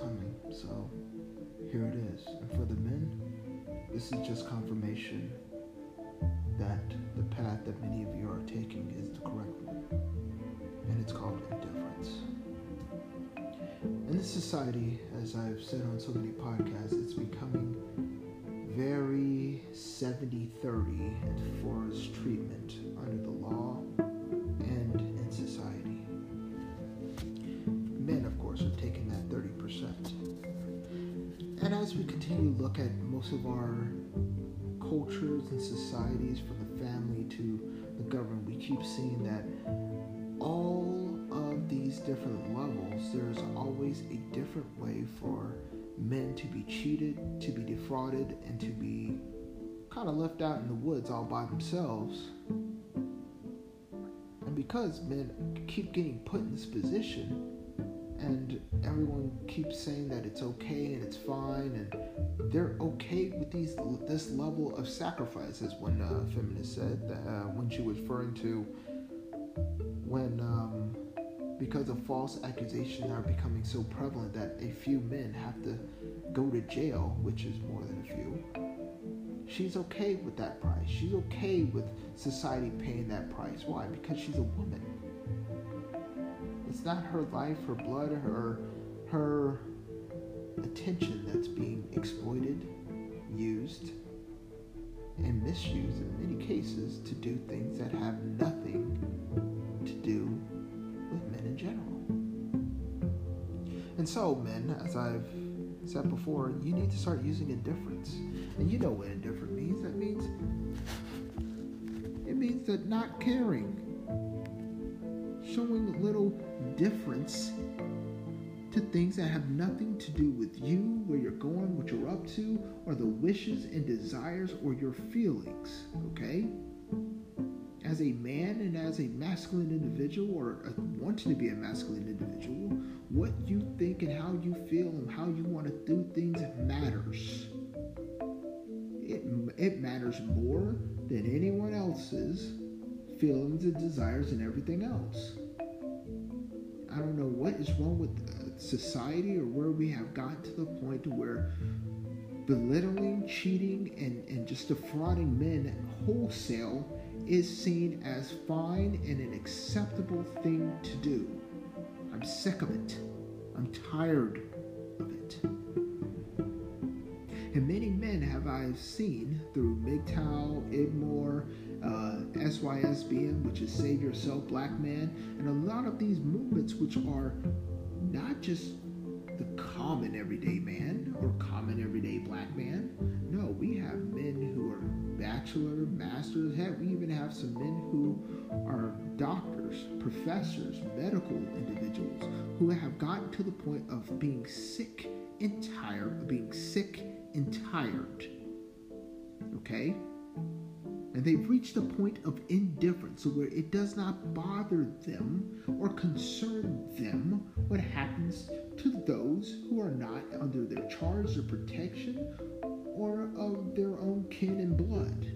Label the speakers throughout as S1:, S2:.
S1: coming, so here it is. And for the men, this is just confirmation that the path that many of you are taking is the correct one. And it's called indifference. In this society, as I've said on so many podcasts, it's becoming very 70 30 as far as treatment as we continue to look at most of our cultures and societies, from the family to the government, we keep seeing that all of these different levels, there's always a different way for men to be cheated, to be defrauded, and to be kind of left out in the woods all by themselves. And because men keep getting put in this position, and everyone keeps saying that it's okay and it's fine, and they're okay with these this level of sacrifice, as one uh, feminist said that, uh, when she was referring to when um, because of false accusations are becoming so prevalent that a few men have to go to jail, which is more than a few. She's okay with that price. She's okay with society paying that price. Why? Because she's a woman. It's not her life, her blood, her her attention that's being exploited, used, and misused in many cases to do things that have nothing to do with men in general. And so, men, as I've said before, you need to start using indifference. And you know what indifferent means. That means it means that not caring. Showing little difference to things that have nothing to do with you, where you're going, what you're up to, or the wishes and desires or your feelings, okay? As a man and as a masculine individual, or a, wanting to be a masculine individual, what you think and how you feel and how you want to do things matters. It, it matters more than anyone else's feelings and desires and everything else. I don't know what is wrong with uh, society or where we have gotten to the point where belittling, cheating, and, and just defrauding men wholesale is seen as fine and an acceptable thing to do. I'm sick of it. I'm tired of it. And many men have I seen through MGTOW, IGMORE, uh, SYSBM, which is Save Yourself Black Man, and a lot of these movements, which are not just the common everyday man or common everyday black man. No, we have men who are bachelor, masters. Heck, we even have some men who are doctors, professors, medical individuals who have gotten to the point of being sick and tired, of being sick and tired. Okay? And they've reached a point of indifference where it does not bother them or concern them what happens to those who are not under their charge or protection or of their own kin and blood,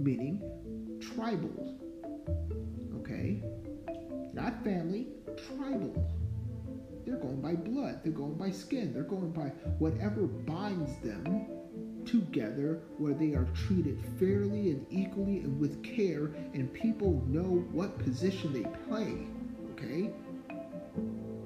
S1: meaning tribal. Okay? Not family, tribal. They're going by blood, they're going by skin, they're going by whatever binds them together where they are treated fairly and equally and with care, and people know what position they play. Okay?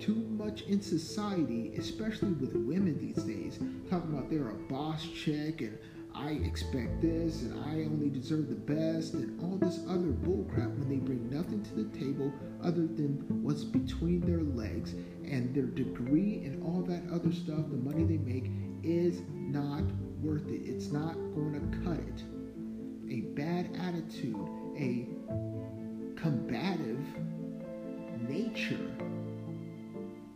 S1: Too much in society, especially with women these days, talking about they're a boss chick and I expect this and I only deserve the best and all this other bullcrap when they bring nothing to the table other than what's between their legs and their degree and all that other stuff, the money they make is not worth it. It's not going to cut it. A bad attitude, a combative nature,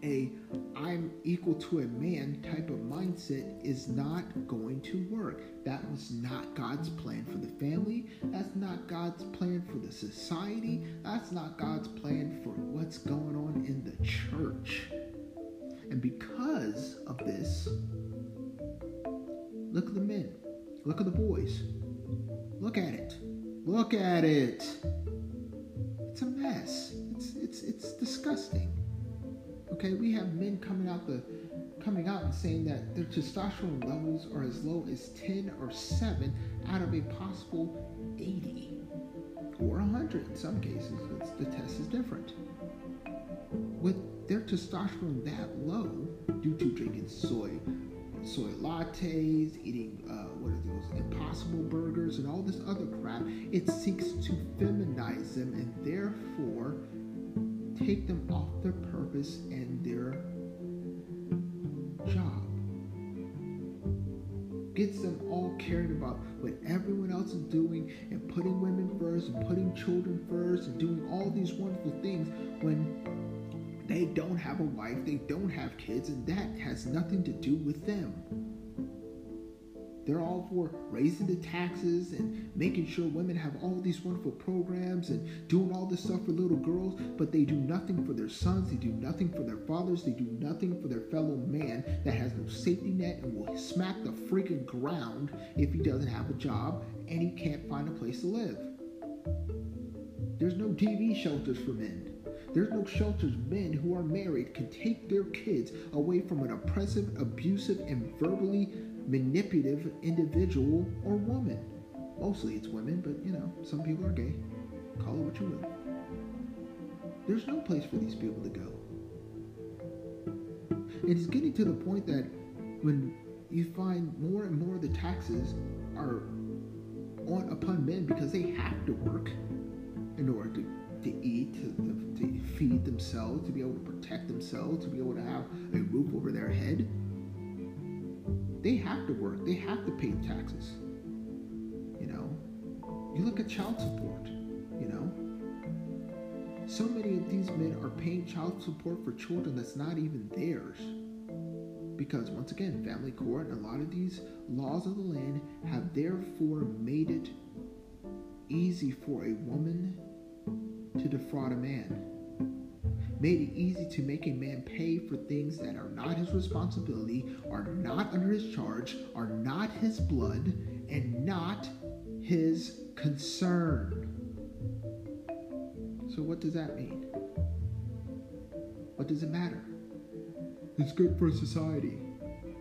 S1: a I'm equal to a man type of mindset is not going to work. That was not God's plan for the family. That's not God's plan for the society. That's not God's plan for what's going on in the church. And because of this, Look at the men. Look at the boys. Look at it. Look at it. It's a mess. It's it's it's disgusting. Okay, we have men coming out the coming out and saying that their testosterone levels are as low as 10 or 7 out of a possible 80 or 100 in some cases. the test is different. With their testosterone that low due to drinking soy soy lattes, eating uh, what are those impossible burgers and all this other crap, it seeks to feminize them and therefore take them off their purpose and their job. Gets them all caring about what everyone else is doing and putting women first and putting children first and doing all these wonderful things when they don't have a wife, they don't have kids, and that has nothing to do with them. They're all for raising the taxes and making sure women have all these wonderful programs and doing all this stuff for little girls, but they do nothing for their sons, they do nothing for their fathers, they do nothing for their fellow man that has no safety net and will smack the freaking ground if he doesn't have a job and he can't find a place to live. There's no DV shelters for men. There's no shelters men who are married can take their kids away from an oppressive, abusive, and verbally manipulative individual or woman. Mostly it's women, but you know, some people are gay. Call it what you will. There's no place for these people to go. It's getting to the point that when you find more and more of the taxes are on upon men because they have to work in order to, to eat, to, to, feed themselves, to be able to protect themselves, to be able to have a roof over their head they have to work. They have to pay taxes. You know, you look at child support. You know, so many of these men are paying child support for children that's not even theirs. Because once again, family court and a lot of these laws of the land have therefore made it easy for a woman to defraud a man made it easy to make a man pay for things that are not his responsibility, are not under his charge, are not his blood, and not his concern. So, what does that mean? What does it matter? It's good for society.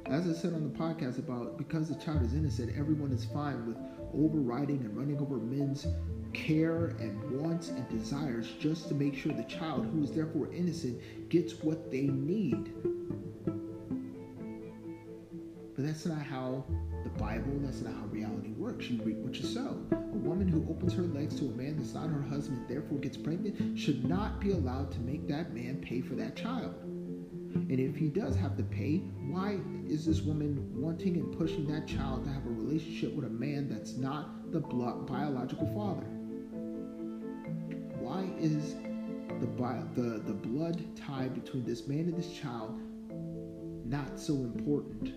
S1: As I said on the podcast about because the child is innocent, everyone is fine with overriding and running over men's care and wants and desires just to make sure the child, who is therefore innocent, gets what they need. But that's not how the Bible, that's not how reality works. You reap what you sow. A woman who opens her legs to a man that's not her husband, therefore gets pregnant, should not be allowed to make that man pay for that child. And if he does have to pay, why is this woman wanting and pushing that child to have a relationship with a man that's not the biological father? Is the, the, the blood tie between this man and this child not so important?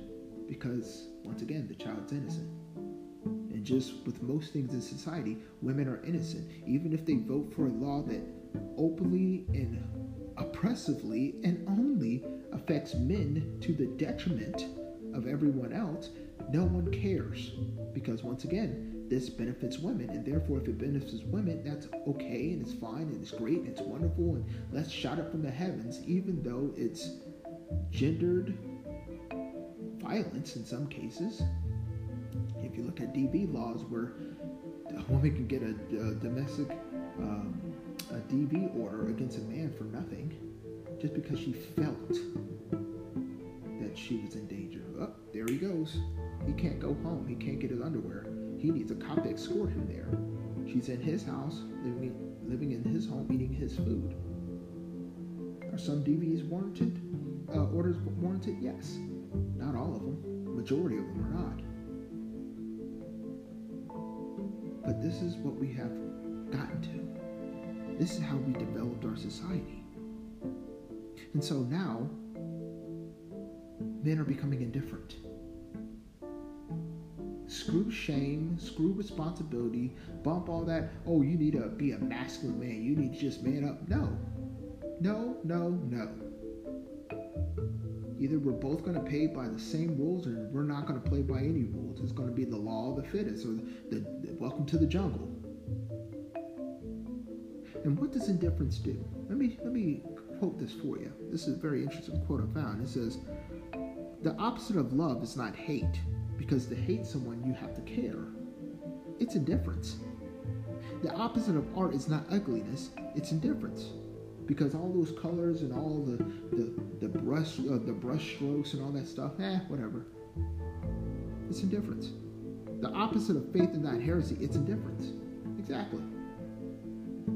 S1: Because, once again, the child's innocent. And just with most things in society, women are innocent. Even if they vote for a law that openly and oppressively and only affects men to the detriment of everyone else, no one cares. Because, once again, this benefits women. And therefore, if it benefits women, that's okay and it's fine and it's great and it's wonderful. And let's shout it from the heavens, even though it's gendered violence in some cases. If you look at DV laws where a woman can get a, a domestic um, a DV order against a man for nothing just because she felt that she was in danger. Oh, there he goes. He can't go home. He can't get his underwear. He needs a cop to escort him there. She's in his house, living, living in his home, eating his food. Are some DVs warranted? Uh, orders warranted? Yes. Not all of them. Majority of them are not. But this is what we have gotten to. This is how we developed our society. And so now, men are becoming indifferent. Screw shame, screw responsibility, bump all that. Oh, you need to be a masculine man. You need to just man up. No. No, no, no. Either we're both going to pay by the same rules or we're not going to play by any rules. It's going to be the law of the fittest or the, the welcome to the jungle. And what does indifference do? Let me let me quote this for you. This is a very interesting quote I found. It says, The opposite of love is not hate, because to hate someone, you have to care. It's indifference. The opposite of art is not ugliness, it's indifference. Because all those colors and all the the, the brush uh, the brush strokes and all that stuff, eh, whatever. It's indifference. The opposite of faith and not heresy, it's indifference. Exactly.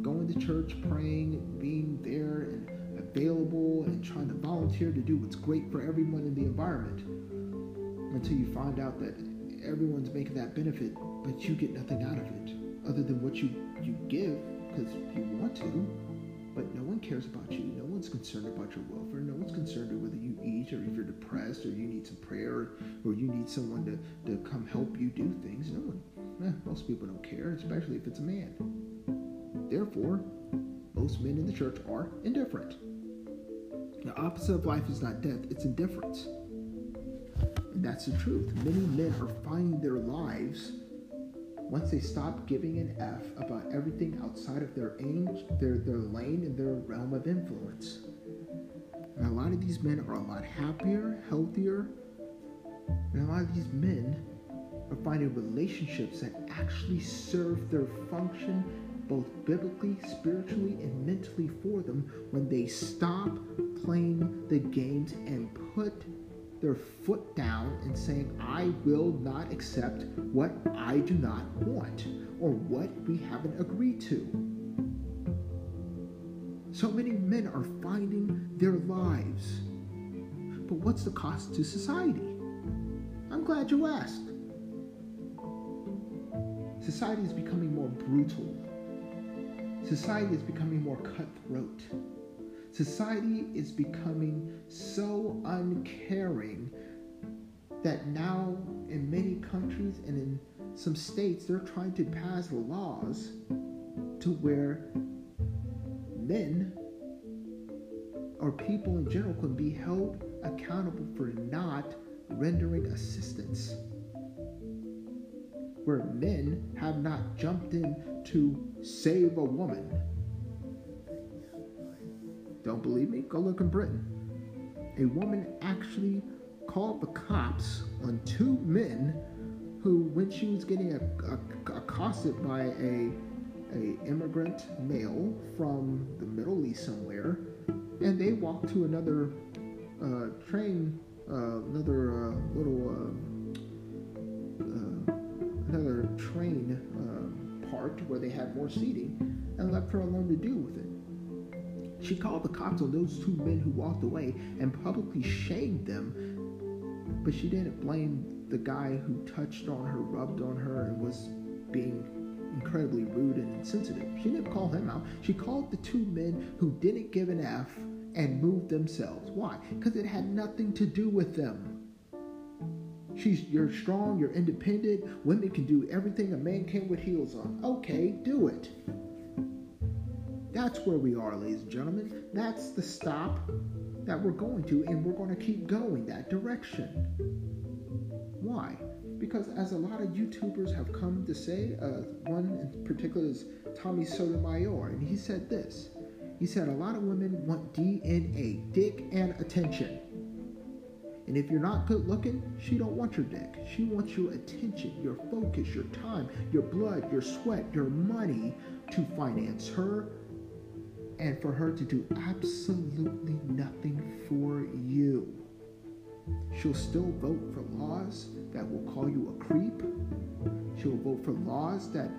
S1: Going to church, praying, being there and available and trying to volunteer to do what's great for everyone in the environment until you find out that everyone's making that benefit, but you get nothing out of it other than what you, you give because you want to. But no one cares about you. No one's concerned about your welfare. No one's concerned with whether you eat or if you're depressed or you need some prayer or you need someone to, to come help you do things. No one, eh, most people don't care, especially if it's a man. Therefore, most men in the church are indifferent. The opposite of life is not death, it's indifference. That's the truth. Many men are finding their lives once they stop giving an F about everything outside of their age, their, their lane, and their realm of influence. And a lot of these men are a lot happier, healthier, and a lot of these men are finding relationships that actually serve their function both biblically, spiritually, and mentally for them when they stop playing the games and put their foot down and saying, I will not accept what I do not want or what we haven't agreed to. So many men are finding their lives. But what's the cost to society? I'm glad you asked. Society is becoming more brutal. Society is becoming more cutthroat. Society is becoming so uncaring that now in many countries and in some states they're trying to pass laws to where men or people in general can be held accountable for not rendering assistance. Where men have not jumped in to save a woman don't believe me? Go look in Britain. A woman actually called the cops on two men who, when she was getting a, a, accosted by a, a immigrant male from the Middle East somewhere, and they walked to another uh, train, uh, another uh, little, uh, uh, another train uh, part where they had more seating, and left her alone to deal with it. She called the cops on those two men who walked away and publicly shamed them, but she didn't blame the guy who touched on her, rubbed on her, and was being incredibly rude and insensitive. She didn't call him out. She called the two men who didn't give an F and moved themselves. Why? Because it had nothing to do with them. She's you're strong, you're independent, women can do everything a man can with heels on. Okay, do it. That's where we are, ladies and gentlemen. That's the stop that we're going to, and we're going to keep going that direction. Why? Because as a lot of YouTubers have come to say, uh, one in particular is Tommy Sotomayor, and he said this. He said a lot of women want DNA, dick and attention. And if you're not good looking, she don't want your dick. She wants your attention, your focus, your time, your blood, your sweat, your money to finance her and for her to do absolutely nothing for you. She'll still vote for laws that will call you a creep. She'll vote for laws that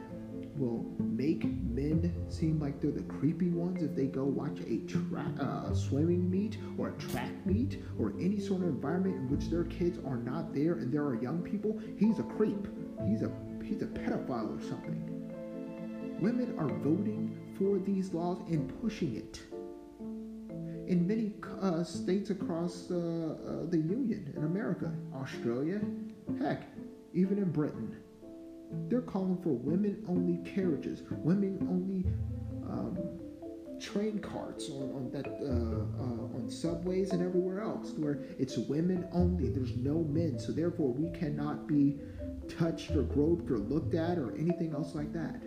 S1: will make men seem like they're the creepy ones if they go watch a track, uh, swimming meet or a track meet or any sort of environment in which their kids are not there and there are young people. He's a creep. He's a he's a pedophile or something. Women are voting for these laws and pushing it. In many uh, states across uh, uh, the Union, in America, Australia, heck, even in Britain, they're calling for women only carriages, women only um, train carts on, on that uh, uh, on subways and everywhere else, where it's women only. There's no men, so therefore we cannot be touched or groped or looked at or anything else like that.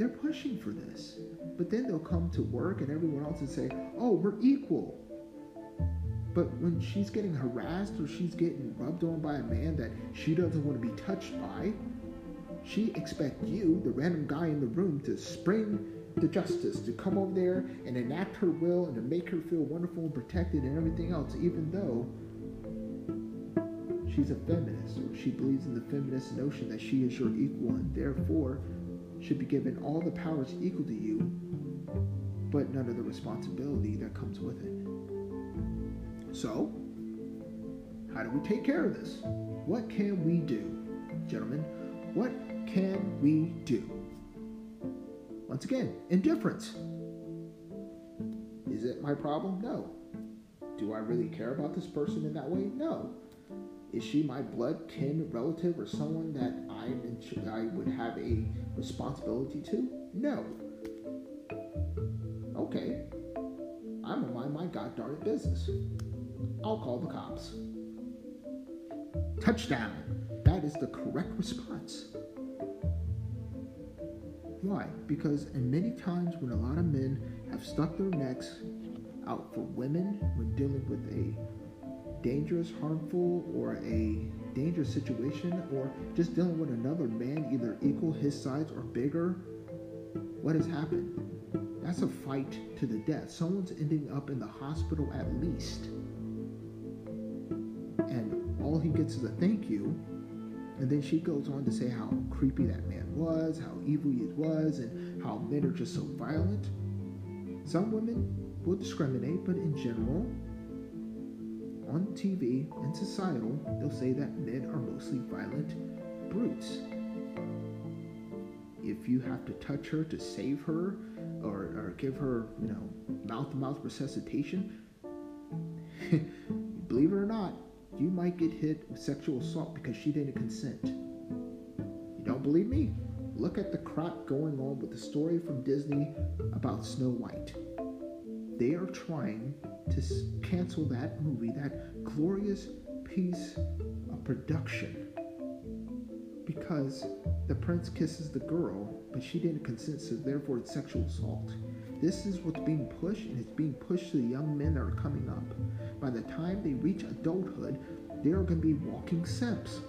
S1: They're pushing for this. but then they'll come to work and everyone else and say, oh, we're equal. But when she's getting harassed or she's getting rubbed on by a man that she doesn't want to be touched by, she expects you, the random guy in the room, to spring the justice, to come over there and enact her will and to make her feel wonderful and protected and everything else, even though she's a feminist or she believes in the feminist notion that she is your equal and therefore should be given all the powers equal to you, but none of the responsibility that comes with it. So, how do we take care of this? What can we do, gentlemen? What can we do? Once again, indifference. Is it my problem? No. Do I really care about this person in that way? No. Is she my blood kin relative or someone that I I would have a responsibility to? No. Okay. I'm a mind my god darn business. I'll call the cops. Touchdown. That is the correct response. Why? Because in many times when a lot of men have stuck their necks out for women when dealing with a dangerous, harmful, or a dangerous situation, or just dealing with another man, either equal his size or bigger, what has happened? That's a fight to the death. Someone's ending up in the hospital at least. And all he gets is a thank you and then she goes on to say how creepy that man was, how evil he was, and how men are just so violent. Some women will discriminate, but in general, on TV and societal, they'll say that men are mostly violent brutes. If you have to touch her to save her or, or give her, you know, mouth to mouth resuscitation, believe it or not, you might get hit with sexual assault because she didn't consent. You don't believe me? Look at the crap going on with the story from Disney about Snow White. They are trying to cancel that movie, that glorious piece of production, because the prince kisses the girl, but she didn't consent, so therefore it's sexual assault. This is what's being pushed, and it's being pushed to the young men that are coming up. By the time they reach adulthood, they are going to be walking simps,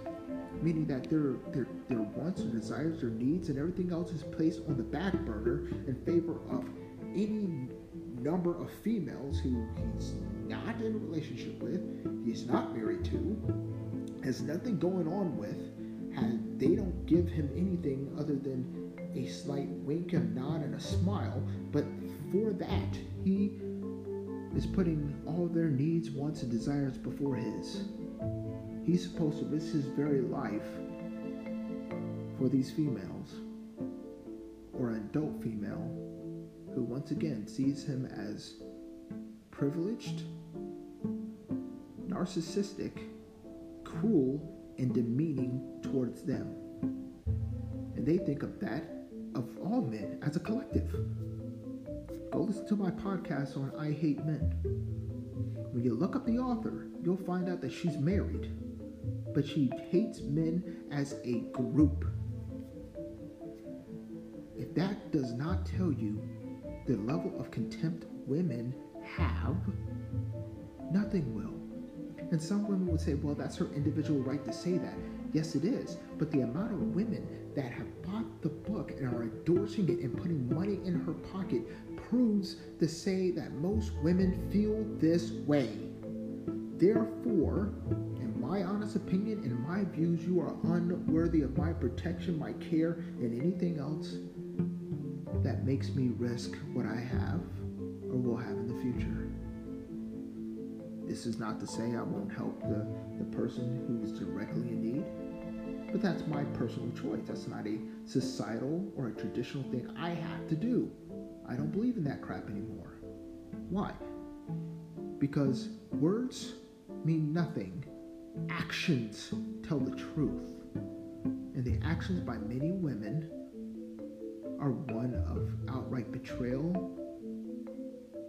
S1: meaning that their their their wants, their desires, their needs, and everything else is placed on the back burner in favor of any number of females who he's not in a relationship with, he's not married to, has nothing going on with, and they don't give him anything other than a slight wink and nod and a smile, but for that, he is putting all their needs, wants, and desires before his. He's supposed to risk his very life for these females, or an adult female who once again sees him as privileged, narcissistic, cruel, and demeaning towards them. And they think of that of all men as a collective. Go listen to my podcast on I Hate Men. When you look up the author, you'll find out that she's married, but she hates men as a group. If that does not tell you the level of contempt women have, nothing will. And some women would say, well, that's her individual right to say that. Yes, it is. But the amount of women that have bought the book and are endorsing it and putting money in her pocket proves to say that most women feel this way. Therefore, in my honest opinion, in my views, you are unworthy of my protection, my care, and anything else that makes me risk what I have or will have in the future. This is not to say I won't help the, the person who is directly in need but that's my personal choice. That's not a societal or a traditional thing I have to do. I don't believe in that crap anymore. Why? Because words mean nothing. Actions tell the truth. And the actions by many women are one of outright betrayal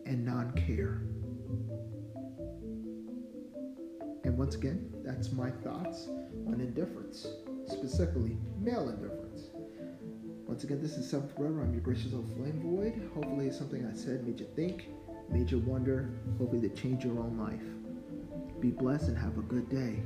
S1: and non care. And once again, that's my thoughts on indifference specifically male indifference. Once again, this is Seventh River. I'm your gracious old flame void. Hopefully, something I said made you think, made you wonder, hopefully, to change your own life. Be blessed and have a good day.